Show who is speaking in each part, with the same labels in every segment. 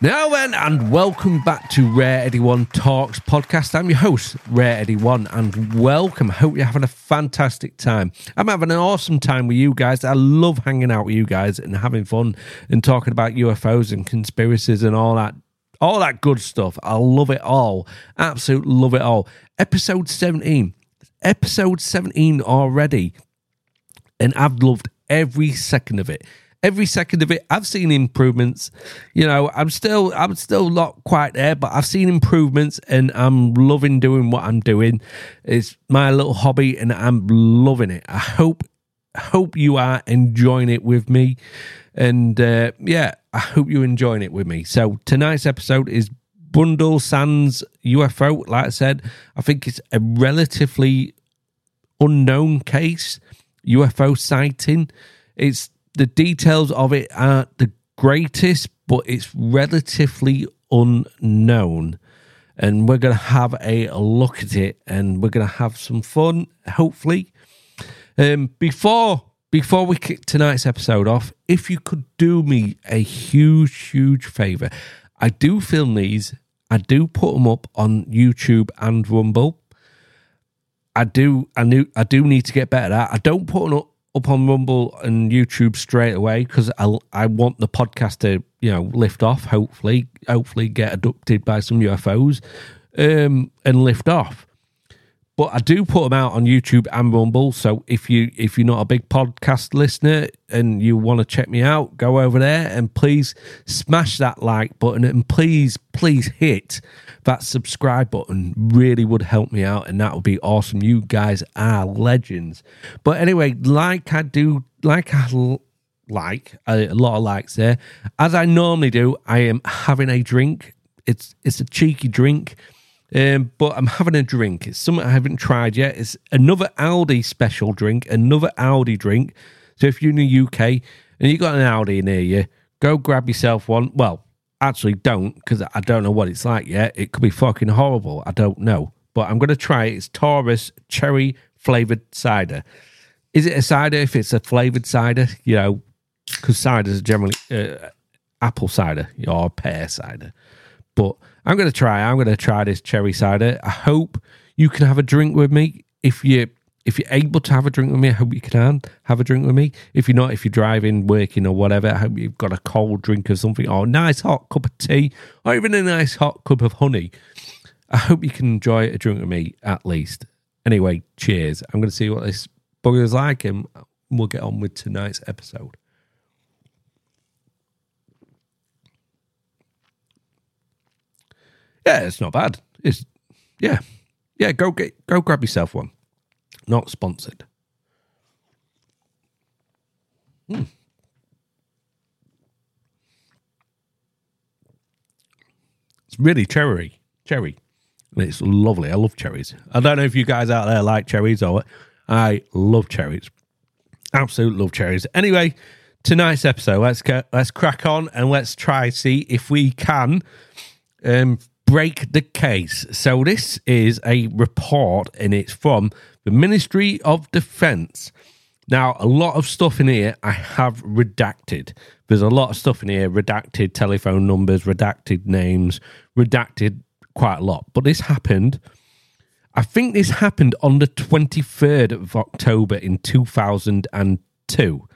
Speaker 1: Now then, and welcome back to Rare Eddie One Talks podcast. I'm your host, Rare Eddie One, and welcome. I hope you're having a fantastic time. I'm having an awesome time with you guys. I love hanging out with you guys and having fun and talking about UFOs and conspiracies and all that, all that good stuff. I love it all. Absolutely love it all. Episode 17. Episode 17 already. And I've loved every second of it every second of it. I've seen improvements. You know, I'm still I'm still not quite there, but I've seen improvements and I'm loving doing what I'm doing. It's my little hobby and I'm loving it. I hope hope you are enjoying it with me. And uh, yeah, I hope you're enjoying it with me. So tonight's episode is Blundell Sands UFO. Like I said, I think it's a relatively unknown case UFO sighting. It's the details of it aren't the greatest, but it's relatively unknown. And we're going to have a look at it and we're going to have some fun, hopefully. Um, before before we kick tonight's episode off, if you could do me a huge, huge favor, I do film these. I do put them up on YouTube and Rumble. I do. I knew. I do need to get better at. I don't put them up up on Rumble and YouTube straight away because I I want the podcast to you know lift off. Hopefully, hopefully get abducted by some UFOs um, and lift off. But I do put them out on YouTube and Rumble. So if you if you're not a big podcast listener and you want to check me out, go over there and please smash that like button and please please hit that subscribe button. Really would help me out and that would be awesome. You guys are legends. But anyway, like I do, like I like a, lot of likes there. As I normally do, I am having a drink. It's it's a cheeky drink um, but I'm having a drink. It's something I haven't tried yet. It's another Aldi special drink, another Aldi drink. So if you're in the UK and you got an Aldi near you, go grab yourself one. Well, actually, don't because I don't know what it's like yet. It could be fucking horrible. I don't know. But I'm going to try it. It's Taurus cherry flavored cider. Is it a cider if it's a flavored cider? You know, because ciders are generally uh, apple cider or pear cider. But I'm going to try. I'm going to try this cherry cider. I hope you can have a drink with me. If you if you're able to have a drink with me, I hope you can have a drink with me. If you're not, if you're driving, working, or whatever, I hope you've got a cold drink or something, or a nice hot cup of tea, or even a nice hot cup of honey. I hope you can enjoy a drink with me at least. Anyway, cheers. I'm going to see what this bugger's like, and we'll get on with tonight's episode. Yeah, it's not bad. It's yeah, yeah. Go get go grab yourself one. Not sponsored. Hmm. It's really cherry, cherry. It's lovely. I love cherries. I don't know if you guys out there like cherries or. I love cherries. Absolute love cherries. Anyway, tonight's episode, let's get let's crack on and let's try see if we can um, break the case. So, this is a report and it's from the Ministry of Defense. Now, a lot of stuff in here I have redacted. There's a lot of stuff in here redacted telephone numbers, redacted names, redacted quite a lot. But this happened, I think this happened on the 23rd of October in 2002.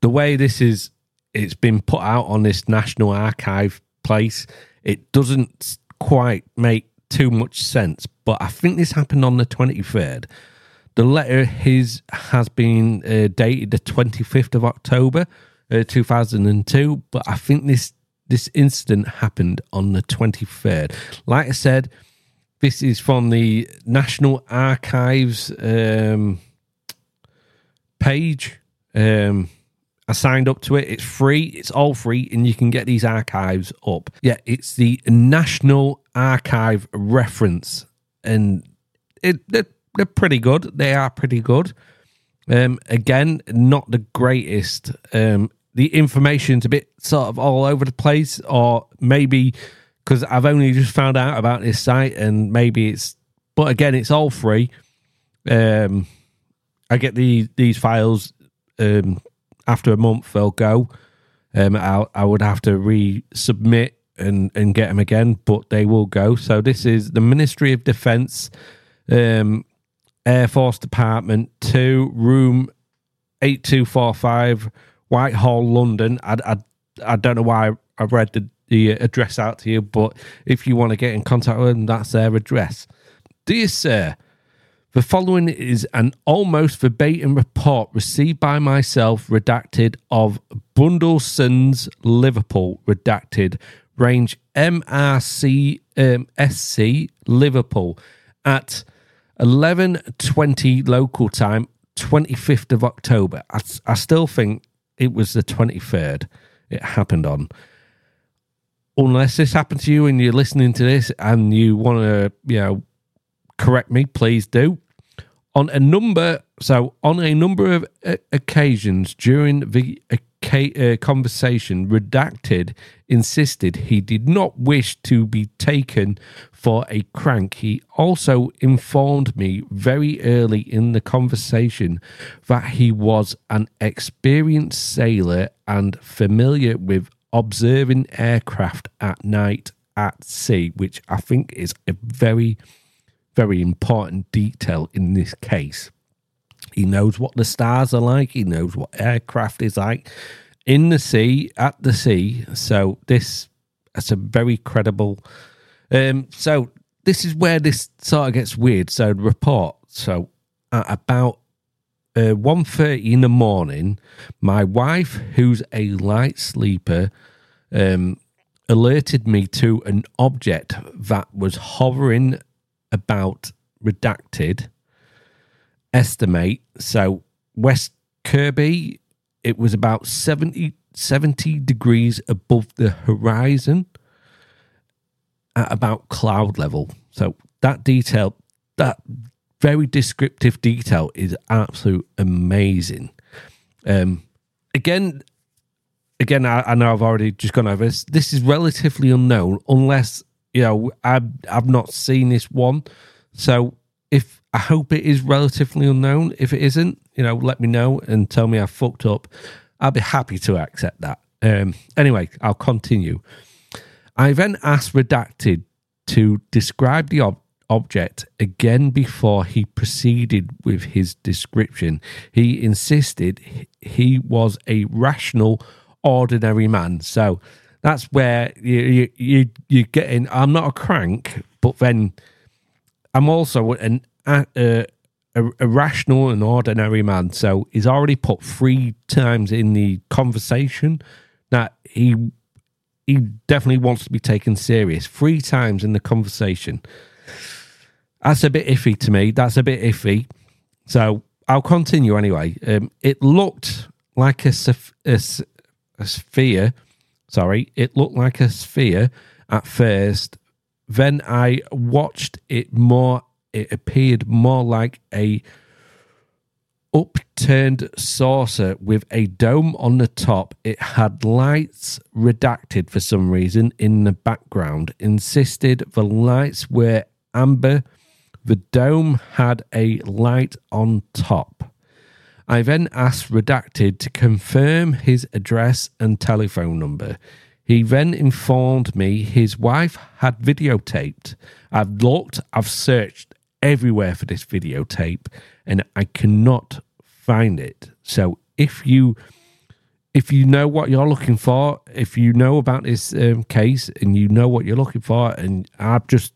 Speaker 1: The way this is, it's been put out on this National Archive place it doesn't quite make too much sense, but I think this happened on the 23rd. The letter his has been uh, dated the 25th of October, uh, 2002, but I think this this incident happened on the 23rd. Like I said, this is from the National Archives um, page. Um, I signed up to it. It's free. It's all free, and you can get these archives up. Yeah, it's the National Archive reference, and it they're, they're pretty good. They are pretty good. Um, again, not the greatest. Um, the information's a bit sort of all over the place, or maybe because I've only just found out about this site, and maybe it's. But again, it's all free. Um, I get the these files um, after a month they'll go. Um, I, I would have to resubmit and, and get them again, but they will go. So this is the Ministry of Defence, um, Air Force Department, 2, room 8245, Whitehall, London. I, I, I don't know why I've read the, the address out to you, but if you want to get in contact with them, that's their address. Dear Sir, the following is an almost verbatim report received by myself, redacted, of Blundellsands, Liverpool, redacted, range MRC um, SC, Liverpool, at 11.20 local time, 25th of October. I, I still think it was the 23rd it happened on. Unless this happened to you and you're listening to this and you want to, you know, correct me, please do. On a number, so on a number of uh, occasions during the uh, conversation, redacted insisted he did not wish to be taken for a crank. He also informed me very early in the conversation that he was an experienced sailor and familiar with observing aircraft at night at sea, which I think is a very very important detail in this case. He knows what the stars are like, he knows what aircraft is like in the sea, at the sea. So this that's a very credible um so this is where this sort of gets weird. So the report, so at about uh, 1.30 in the morning, my wife, who's a light sleeper, um, alerted me to an object that was hovering about redacted estimate. So West Kirby, it was about 70, 70 degrees above the horizon at about cloud level. So that detail, that very descriptive detail is absolute amazing. Um, again, again, I, I, know I've already just gone over this. This is relatively unknown unless you know, I've I've not seen this one, so if I hope it is relatively unknown. If it isn't, you know, let me know and tell me I fucked up. I'll be happy to accept that. Um, anyway, I'll continue. I then asked Redacted to describe the ob- object again before he proceeded with his description. He insisted he was a rational, ordinary man. So that's where you you, you you're getting. I'm not a crank, but then I'm also an a, a, a rational and ordinary man. So he's already put three times in the conversation that he he definitely wants to be taken serious. Three times in the conversation. That's a bit iffy to me. That's a bit iffy. So I'll continue anyway. Um, it looked like a, a, a sphere Sorry, it looked like a sphere at first. Then I watched it more. It appeared more like a upturned saucer with a dome on the top. It had lights redacted for some reason in the background. Insisted the lights were amber. The dome had a light on top. I then asked Redacted to confirm his address and telephone number. He then informed me his wife had videotaped. I've looked, I've searched everywhere for this videotape and I cannot find it. So if you if you know what you're looking for, if you know about this um, case and you know what you're looking for, and I've just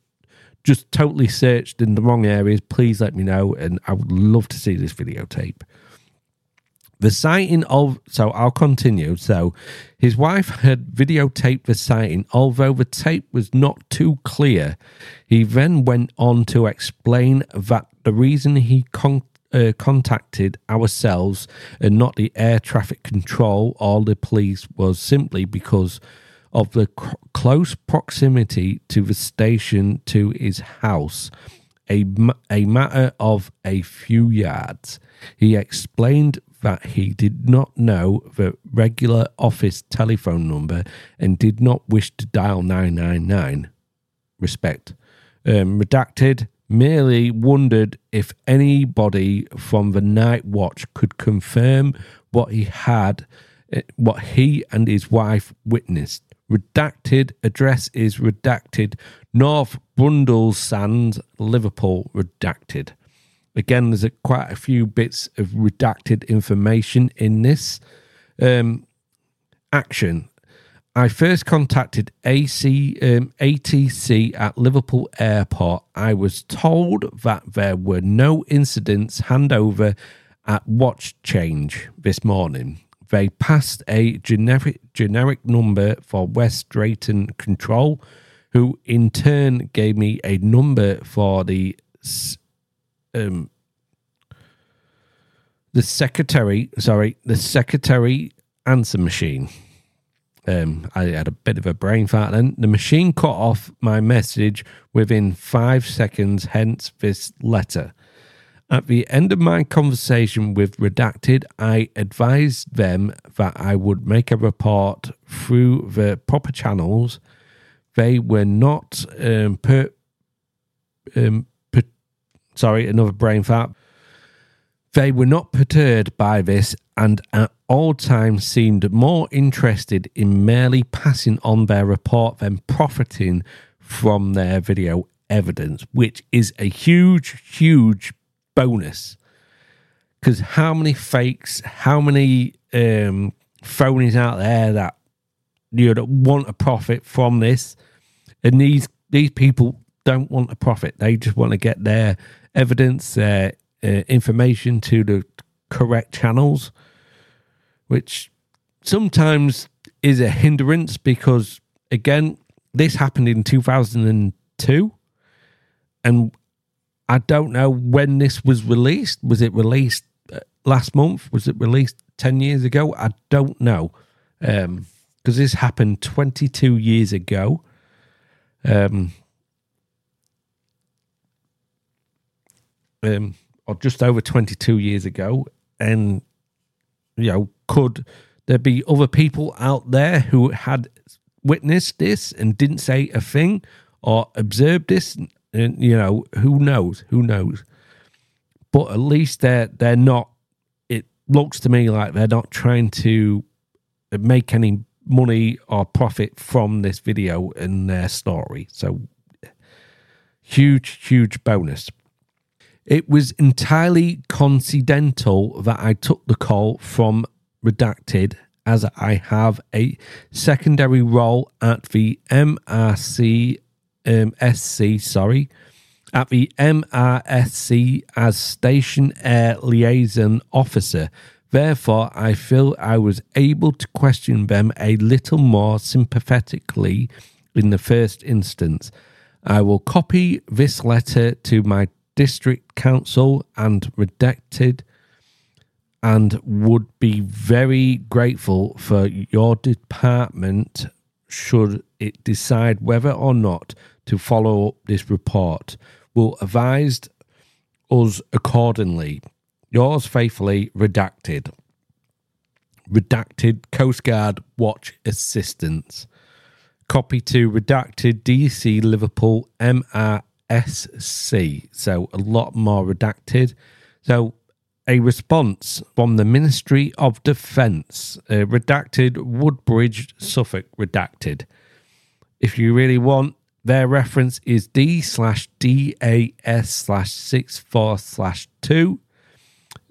Speaker 1: just totally searched in the wrong areas, please let me know, and I would love to see this videotape. The sighting of, so I'll continue. So his wife had videotaped the sighting, although the tape was not too clear. He then went on to explain that the reason he con- uh, contacted ourselves and not the air traffic control or the police was simply because of the cr- close proximity to the station to his house, a, a matter of a few yards. He explained that he did not know the regular office telephone number and did not wish to dial 999. Respect. Um, redacted merely wondered if anybody from the night watch could confirm what he had uh, what he and his wife witnessed. Redacted address is redacted. North Brundall Sands, Liverpool, redacted. Again, there's a, quite a few bits of redacted information in this um, action. I first contacted AC um, ATC at Liverpool Airport. I was told that there were no incidents handover at watch change this morning. They passed a generic generic number for West Drayton Control, who in turn gave me a number for the um, the secretary. Sorry, the secretary answer machine. Um, I had a bit of a brain fart then. The machine cut off my message within five seconds, hence this letter. At the end of my conversation with Redacted, I advised them that I would make a report through the proper channels. They were not um, per, um, per, sorry, another brain fart. They were not perturbed by this and at all times seemed more interested in merely passing on their report than profiting from their video evidence, which is a huge, huge bonus. Because how many fakes, how many um, phonies out there that you know, want a profit from this, and these these people don't want a profit. They just want to get their evidence, their uh, information to the correct channels, which sometimes is a hindrance because again, this happened in 2002 and I don't know when this was released. Was it released uh, last month? Was it released 10 years ago? I don't know. Because um, this happened 22 years ago. Um, um, or just over 22 years ago. And, you know, could there be other people out there who had witnessed this and didn't say a thing or observed this and you know, who knows? Who knows? But at least they're they're not. It looks to me like they're not trying to make any money or profit from this video and their story. So huge, huge bonus. It was entirely coincidental that I took the call from Redacted as I have a secondary role at the MRC um, SC, sorry, at the MRSC as Station Air Liaison Officer. Therefore, I feel I was able to question them a little more sympathetically in the first instance. I will copy this letter to my district council and redacted and would be very grateful for your department should it decide whether or not to follow up this report will advise us accordingly. Yours faithfully, redacted. Redacted Coast Guard Watch Assistance. Copy to redacted DC Liverpool MRSC. So a lot more redacted. So a response from the Ministry of Defence. Uh, redacted Woodbridge, Suffolk. Redacted. If you really want their reference is D slash DAS slash six four slash 2.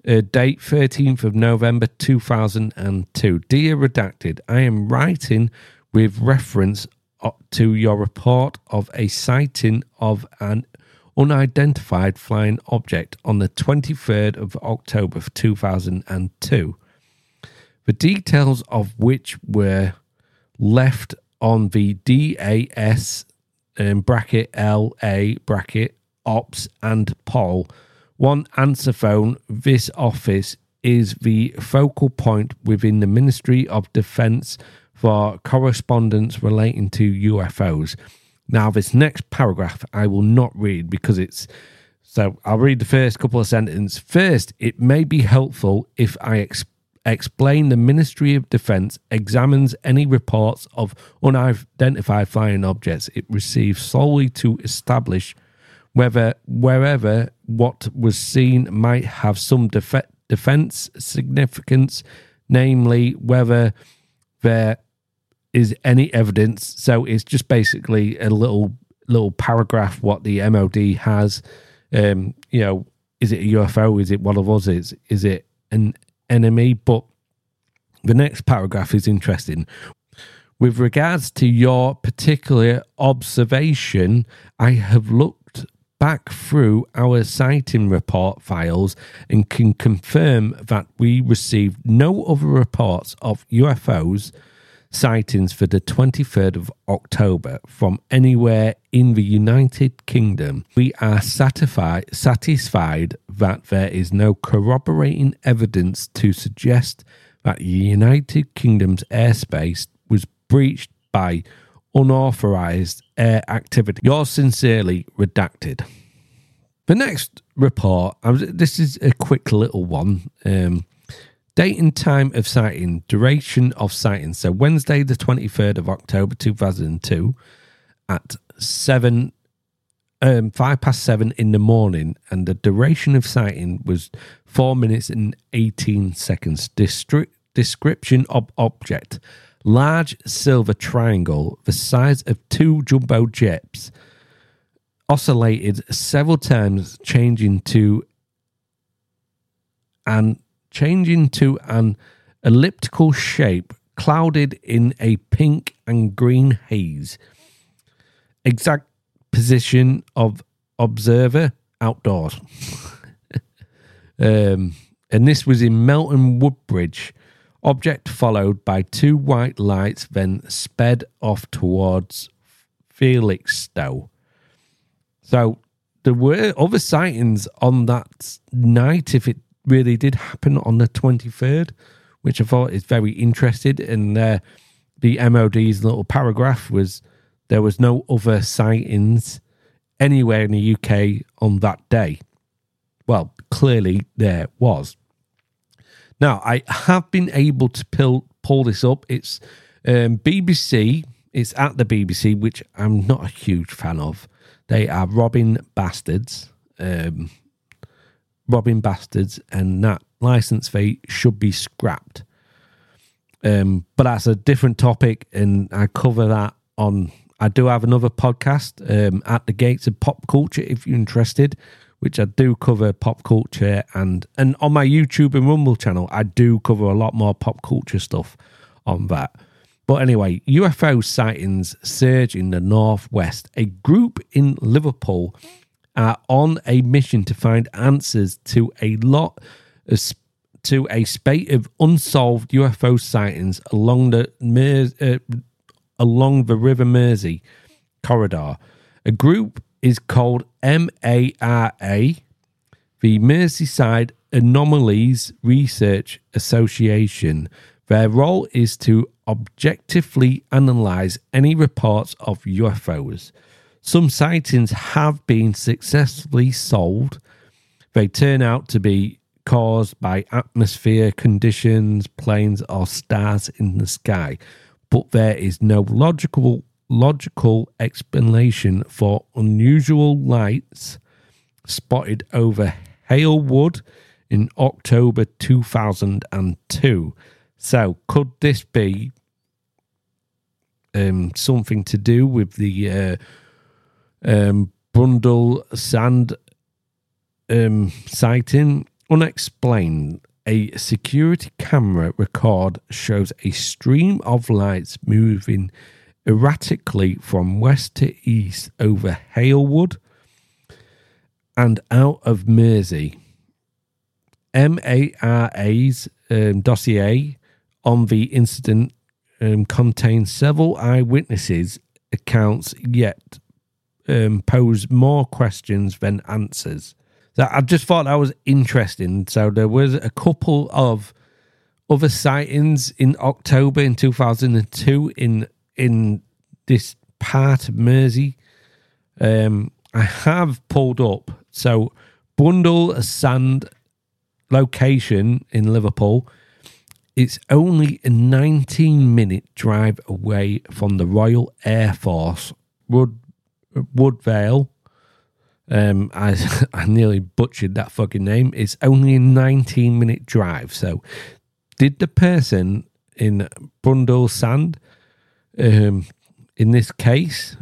Speaker 1: Uh, date 13th of November 2002. Dear Redacted, I am writing with reference to your report of a sighting of an unidentified flying object on the 23rd of October 2002. The details of which were left on the DAS um, bracket LA bracket ops and poll. One answer phone. This office is the focal point within the Ministry of Defence for correspondence relating to UFOs. Now, this next paragraph I will not read because it's so I'll read the first couple of sentences. First, it may be helpful if I explain explain the Ministry of Defence examines any reports of unidentified flying objects it receives solely to establish whether wherever what was seen might have some def- defence significance namely whether there is any evidence. So it's just basically a little little paragraph what the MOD has. Um, you know, is it a UFO? Is it one of us? Is is it an enemy? But the next paragraph is interesting. With regards to your particular observation, I have looked back through our sighting report files and can confirm that we received no other reports of UFOs sightings for the 23rd of October from anywhere in the United Kingdom. We are satisfied, satisfied that there is no corroborating evidence to suggest that the United Kingdom's airspace was breached by unauthorized air activity. Yours sincerely, redacted. The next report, this is a quick little one. Um, Date and time of sighting, duration of sighting. So Wednesday, the 23rd of October 2002 at 7, um, 5 past 7 in the morning. And the duration of sighting was 4 minutes and 18 seconds. Distri- description of object. Large silver triangle the size of two jumbo jets oscillated several times, changing to an changing to an elliptical shape clouded in a pink and green haze. Exact position of observer outdoors. um, and this was in Melton Woodbridge. Object followed by two white lights, then sped off towards Felixstowe. So there were other sightings on that night, if it really did happen on the 23rd, which I thought is very interesting. And uh, the MOD's little paragraph was there was no other sightings anywhere in the UK on that day. Well, clearly there was. Now, I have been able to pull, pull this up. It's um, BBC, it's at the BBC, which I'm not a huge fan of. They are robbing bastards. Um, robbing bastards, and that license fee should be scrapped. Um, but that's a different topic, and I cover that on. I do have another podcast um, at the gates of pop culture if you're interested, which I do cover pop culture and and on my YouTube and Rumble channel I do cover a lot more pop culture stuff on that. But anyway, UFO sightings surge in the northwest. A group in Liverpool are on a mission to find answers to a lot to a spate of unsolved UFO sightings along the uh, along the River Mersey corridor. A group is called MARA, the Merseyside Anomalies Research Association. Their role is to objectively analyze any reports of UFOs. Some sightings have been successfully solved. They turn out to be caused by atmosphere conditions, planes, or stars in the sky, but there is no logical logical explanation for unusual lights spotted over Halewood in October 2002. So, could this be um, something to do with the uh, um, Brundall Sand um, sighting. Unexplained. A security camera record shows a stream of lights moving erratically from west to east over Halewood and out of Mersey. MARA's um, dossier on the incident um, contains several eyewitnesses' accounts, yet um, pose more questions than answers. So I just thought that was interesting. So there was a couple of other sightings in October in 2002 in in this part of Mersey. Um, I have pulled up so Brundall Sand location in Liverpool. It's only a 19 minute drive away from the Royal Air Force Woodvale. Um, I I nearly butchered that fucking name. It's only a 19 minute drive, so did the person in Brundle Sand, um, in this case,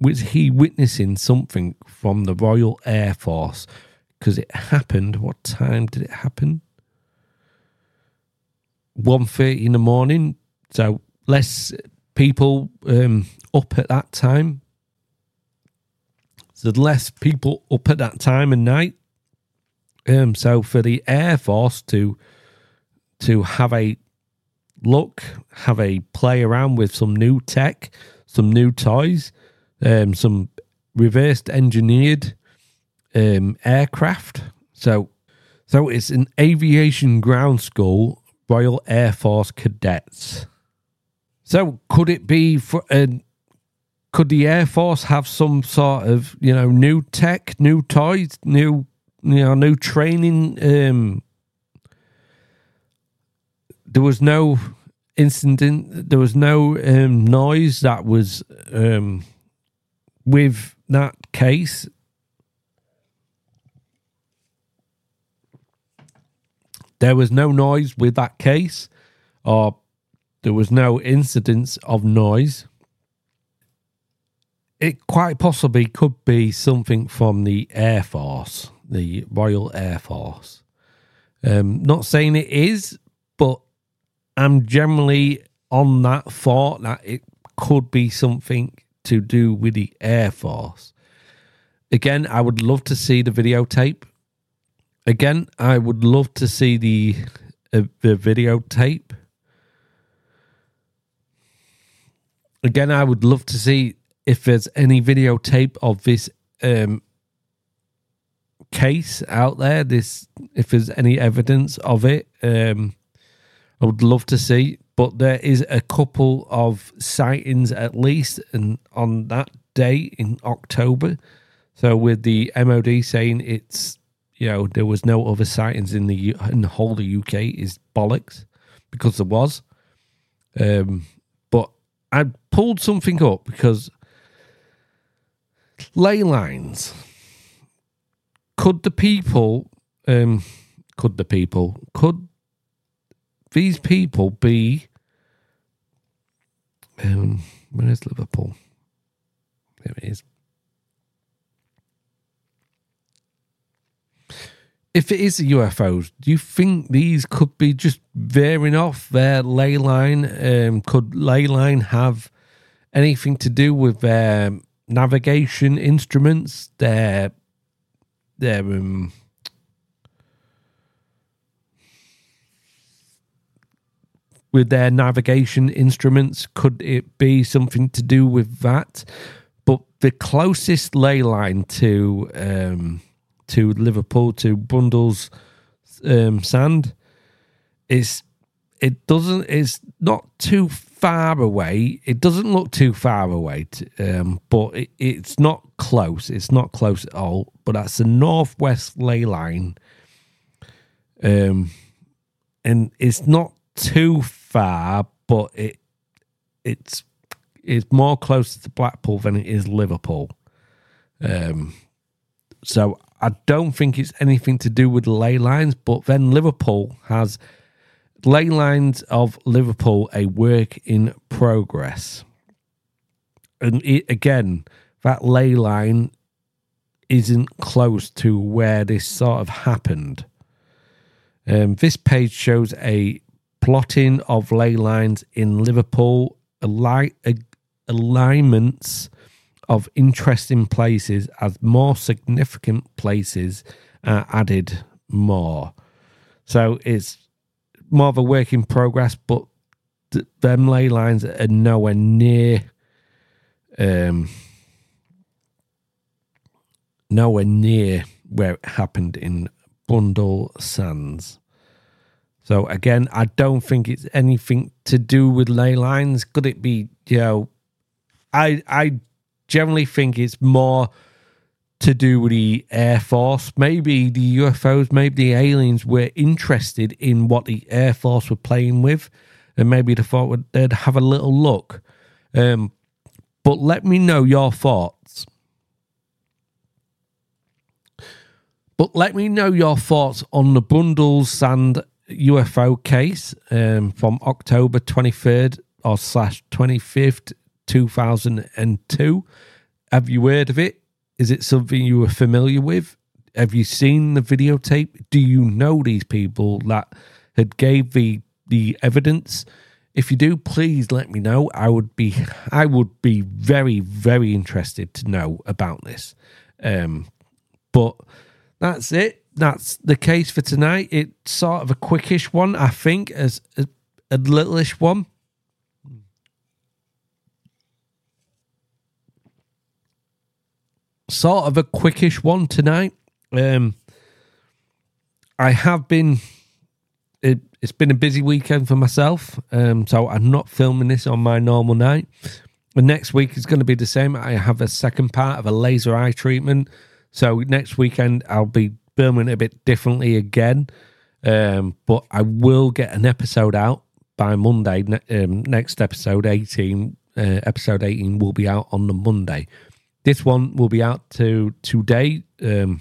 Speaker 1: was he witnessing something from the Royal Air Force? Because it happened. What time did it happen? 1.30 in the morning. So less people um, up at that time. So less people up at that time of night. Um, so for the Air Force to to have a look, have a play around with some new tech, some new toys, um, some reversed engineered um, aircraft. So, so it's an aviation ground school, Royal Air Force cadets. So, could it be for? Uh, could the Air Force have some sort of you know new tech, new toys, new you know new training? Um, there was no incident. There was no um, noise that was um, with that case. There was no noise with that case, or there was no incidents of noise. It quite possibly could be something from the Air Force, the Royal Air Force. Um, not saying it is, but I'm generally on that thought that it could be something to do with the Air Force. Again, I would love to see the videotape. Again, I would love to see the uh, the videotape. Again, I would love to see if there's any videotape of this um, case out there. This, if there's any evidence of it, um, I would love to see. But there is a couple of sightings at least, and on that day in October. So with the MOD saying it's you know there was no other sightings in the in the whole of the UK is bollocks because there was. Um, but I pulled something up because ley lines. Could the people, um, could the people, could these people be? Um, where is Liverpool? There it is. if it is UFOs, do you think these could be just veering off their ley line? Um, could ley line have anything to do with their navigation instruments? Their their um, with their navigation instruments? Could it be something to do with that? But the closest ley line to um, to Liverpool to Bundles um, Sand. It's it doesn't. It's not too far away. It doesn't look too far away, to, um, but it, it's not close. It's not close at all. But that's the northwest ley line, um, and it's not too far, but it it's it's more close to Blackpool than it is Liverpool. Um, so I don't think it's anything to do with ley lines, but then Liverpool has ley lines of Liverpool a work in progress. And it, again, that ley line isn't close to where this sort of happened. Um, this page shows a plotting of ley lines in Liverpool, ali- alignments of interesting places as more significant places are added more. So it's more of a work in progress, but th- them ley lines are nowhere near um nowhere near where it happened in Bundle Sands. So again, I don't think it's anything to do with ley lines. Could it be, you know, I I generally think it's more to do with the Air Force. Maybe the UFOs, maybe the aliens were interested in what the Air Force were playing with, and maybe they thought they'd have a little look. Um, but let me know your thoughts. But let me know your thoughts on the bundles Sand UFO case um, from October 23rd or slash 25th, 2002. Have you heard of it? Is it something you were familiar with? Have you seen the videotape? Do you know these people that had gave the the evidence? If you do, please let me know. I would be I would be very very interested to know about this. Um, but that's it. That's the case for tonight. It's sort of a quickish one, I think, as a, a littleish one. Sort of a quickish one tonight. Um, I have been. It, it's been a busy weekend for myself, um, so I'm not filming this on my normal night. And next week is going to be the same. I have a second part of a laser eye treatment, so next weekend I'll be filming it a bit differently again. Um, but I will get an episode out by Monday. Um, next episode, 18, uh, episode 18 will be out on the Monday. This one will be out to today, um,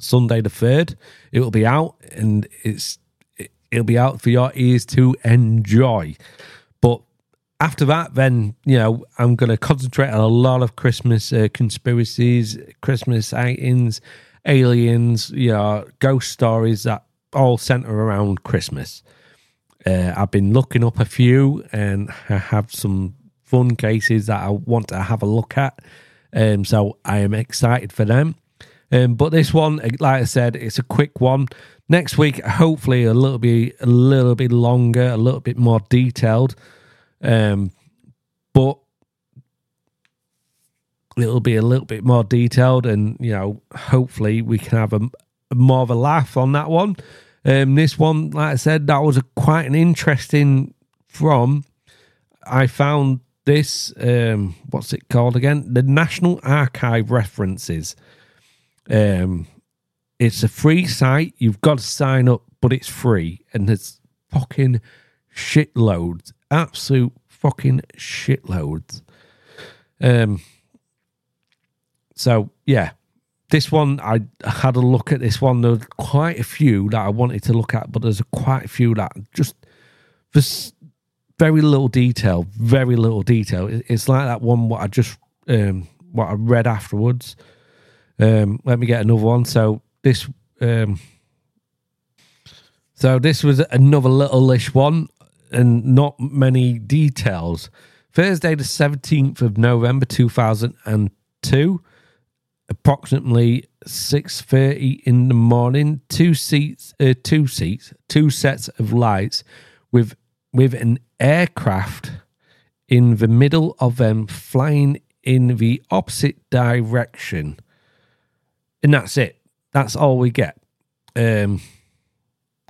Speaker 1: Sunday the 3rd. It will be out and it's it'll be out for your ears to enjoy. But after that, then you know I'm going to concentrate on a lot of Christmas uh, conspiracies, Christmas sightings, aliens, you know, ghost stories that all center around Christmas. Uh, I've been looking up a few, and I have some fun cases that I want to have a look at. Um, so I am excited for them. Um, but this one, like I said, it's a quick one. Next week, hopefully, a little bit, a little bit longer, a little bit more detailed. Um, but it'll be a little bit more detailed, and you know, hopefully, we can have a, a more of a laugh on that one. Um, this one, like I said, that was a, quite an interesting from. I found this. Um, what's it called again? The National Archive references. Um, it's a free site. You've got to sign up, but it's free, and there's fucking shitloads, absolute fucking shitloads. Um. So yeah, this one I had a look at. This one there were quite a few that I wanted to look at, but there's quite a few that just there's very little detail, very little detail. It's like that one what I just um what I read afterwards. Um, let me get another one. So this um, so this was another little-ish one and not many details. Thursday, the 17th of November 2002, approximately 6.30 in the morning, two seats, uh, two seats, two sets of lights with, with an aircraft in the middle of them flying in the opposite direction. And that's it that's all we get. Um,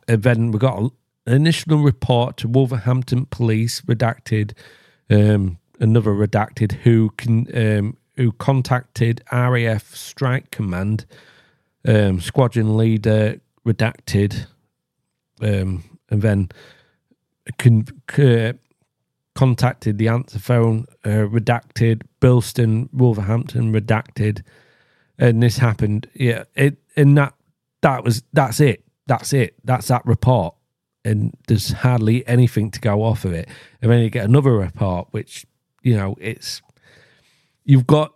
Speaker 1: and then we got an initial report to Wolverhampton Police, redacted, um, another redacted, who can um, who contacted RAF Strike Command, um, squadron leader, redacted, um, and then con- uh, contacted the answer phone, uh, redacted, Bilston, Wolverhampton, redacted, and this happened. Yeah, it and that that was that's it. That's it. That's that report. And there's hardly anything to go off of it. And then you get another report, which you know it's you've got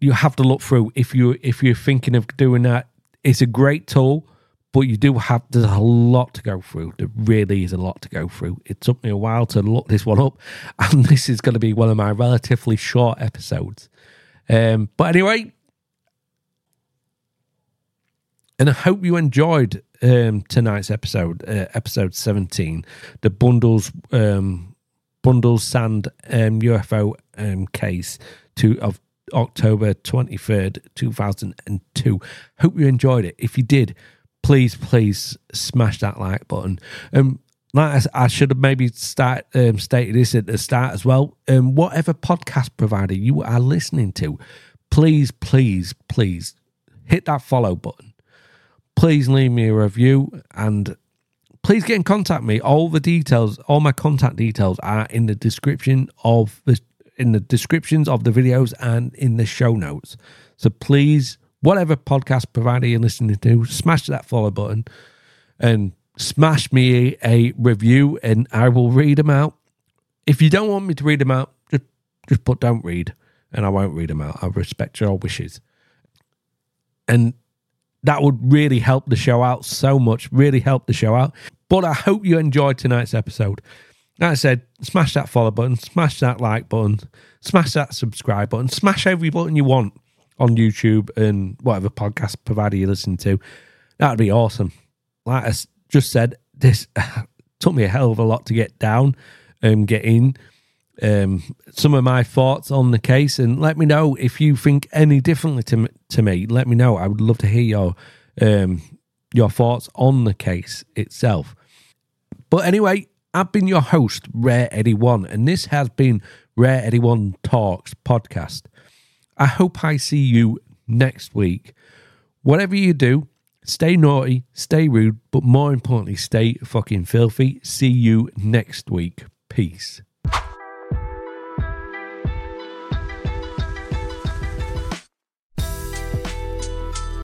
Speaker 1: you have to look through if you if you're thinking of doing that. It's a great tool, but you do have there's a lot to go through. There really is a lot to go through. It took me a while to look this one up, and this is going to be one of my relatively short episodes. Um, but anyway, and I hope you enjoyed um, tonight's episode, uh, episode 17, the bundles, um, bundles sand um, UFO um, case to of October 23rd, 2002. Hope you enjoyed it. If you did, please, please smash that like button. Um, like I, I should have maybe start um, stated this at the start as well. Um, whatever podcast provider you are listening to, please, please, please hit that follow button please leave me a review and please get in contact me. All the details, all my contact details are in the description of the in the descriptions of the videos and in the show notes. So please, whatever podcast provider you're listening to, smash that follow button and smash me a, review and I will read them out. If you don't want me to read them out, just just put don't read and I won't read them out. I respect your wishes. And that would really help the show out so much, really help the show out. But I hope you enjoyed tonight's episode. Like I said, smash that follow button, smash that like button, smash that subscribe button, smash every button you want on YouTube and whatever podcast provider you listen to. That'd be awesome. Like I just said, this took me a hell of a lot to get down and get in. Um, some of my thoughts on the case, and let me know if you think any differently to to me. Let me know. I would love to hear your um, your thoughts on the case itself. But anyway, I've been your host, Rare Eddie One, and this has been Rare Eddie One Talks podcast. I hope I see you next week. Whatever you do, stay naughty, stay rude, but more importantly, stay fucking filthy. See you next week. Peace.